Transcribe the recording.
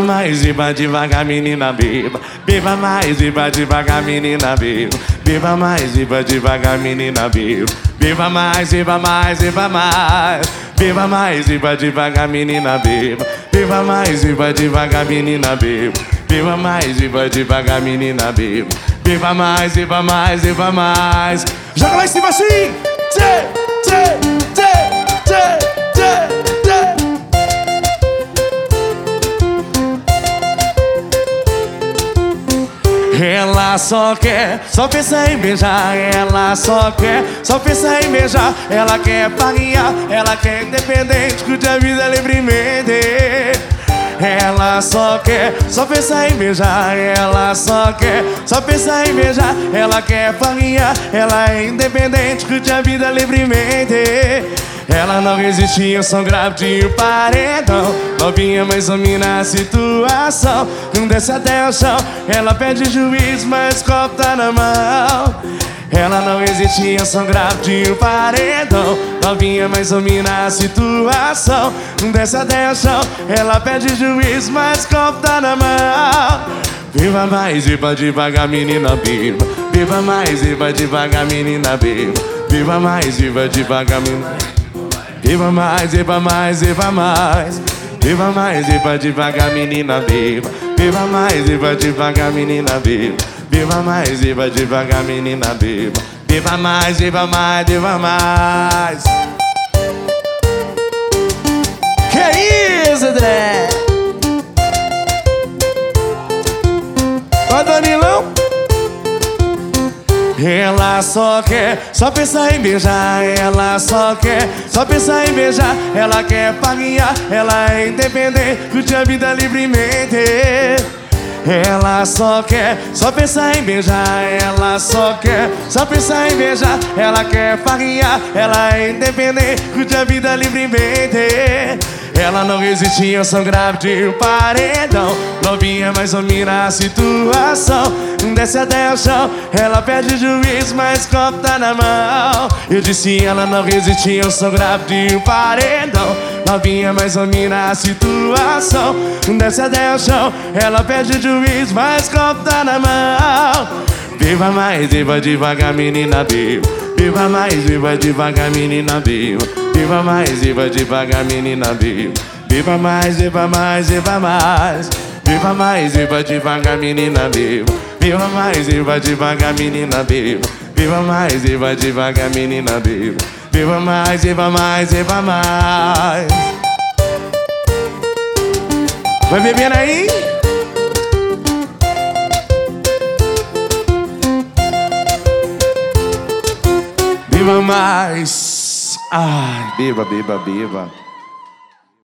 beba devagar, menina, beba. Beba mais, beba devagar, menina, beba. Beba mais, beba devagar, menina, beba. Beba mais, beba mais, beba mais. Beba mais, beba devagar, menina, beba. Beba mais, beba devagar, menina, beba. Beba mais, beba devagar, menina, beba. Beba mais, beba mais, beba mais. Joga lá em cima assim! Tchê, tchê, tchê, tchê, Ela só quer, só pensa em beijar. Ela só quer, só pensa em beijar. Ela quer paguear, ela quer independente, curte a vida livremente. Ela só quer, só pensa em beijar. Ela só quer, só pensa em beijar. Ela quer paguear, ela é independente, curte a vida livremente. Ela não resistia, eu sou grave de paredão Novinha, mas domina a situação. Não desce até o chão. Ela pede juiz, mas copo tá na mão. Ela não resistia, eu sou grave de paredão. Novinha, mas domina a situação. Não desce até o chão. Ela pede juiz, mas copo tá na mão. Viva mais, viva devagar, menina, viva. Viva mais, viva devagar, menina, viva. Viva mais, viva devagar, menina. Viva mais, viva mais, viva mais. Viva mais, viva devagar, menina, viva. Viva mais, viva devagar, menina, viva. Viva mais, viva devagar, menina, viva. Viva mais, viva mais, viva mais. Que isso, André? Ela só quer, só pensa em beijar. Ela só quer, só pensa em beijar. Ela quer paguear, ela é independente, curte a vida livremente. Ela só quer, só pensa em beijar. Ela só quer, só pensa em beijar. Ela quer paguear, ela é independente, curte a vida livremente. Ela não resistia, eu sou grave de paredão Novinha, mas domina a situação. Desce até o chão, ela pede juiz, mas copo tá na mão. Eu disse, ela não resistia, eu sou grave de paredão. Novinha, mas domina a situação. Desce até o chão, ela pede juiz, mas copo tá na mão. Viva mais, viva devagar, menina, viva Viva mais, viva devagar, menina, viva Viva mais, viva devagar, menina, viva Viva mais, viva mais, viva mais Viva mais, viva devagar, menina, viva Viva mais, viva devagar, menina, viva Viva mais, viva devagar, menina, viva Viva mais, viva mais, viva mais Vai bebendo aí? Viva mais! Ai, beba, beba, beba.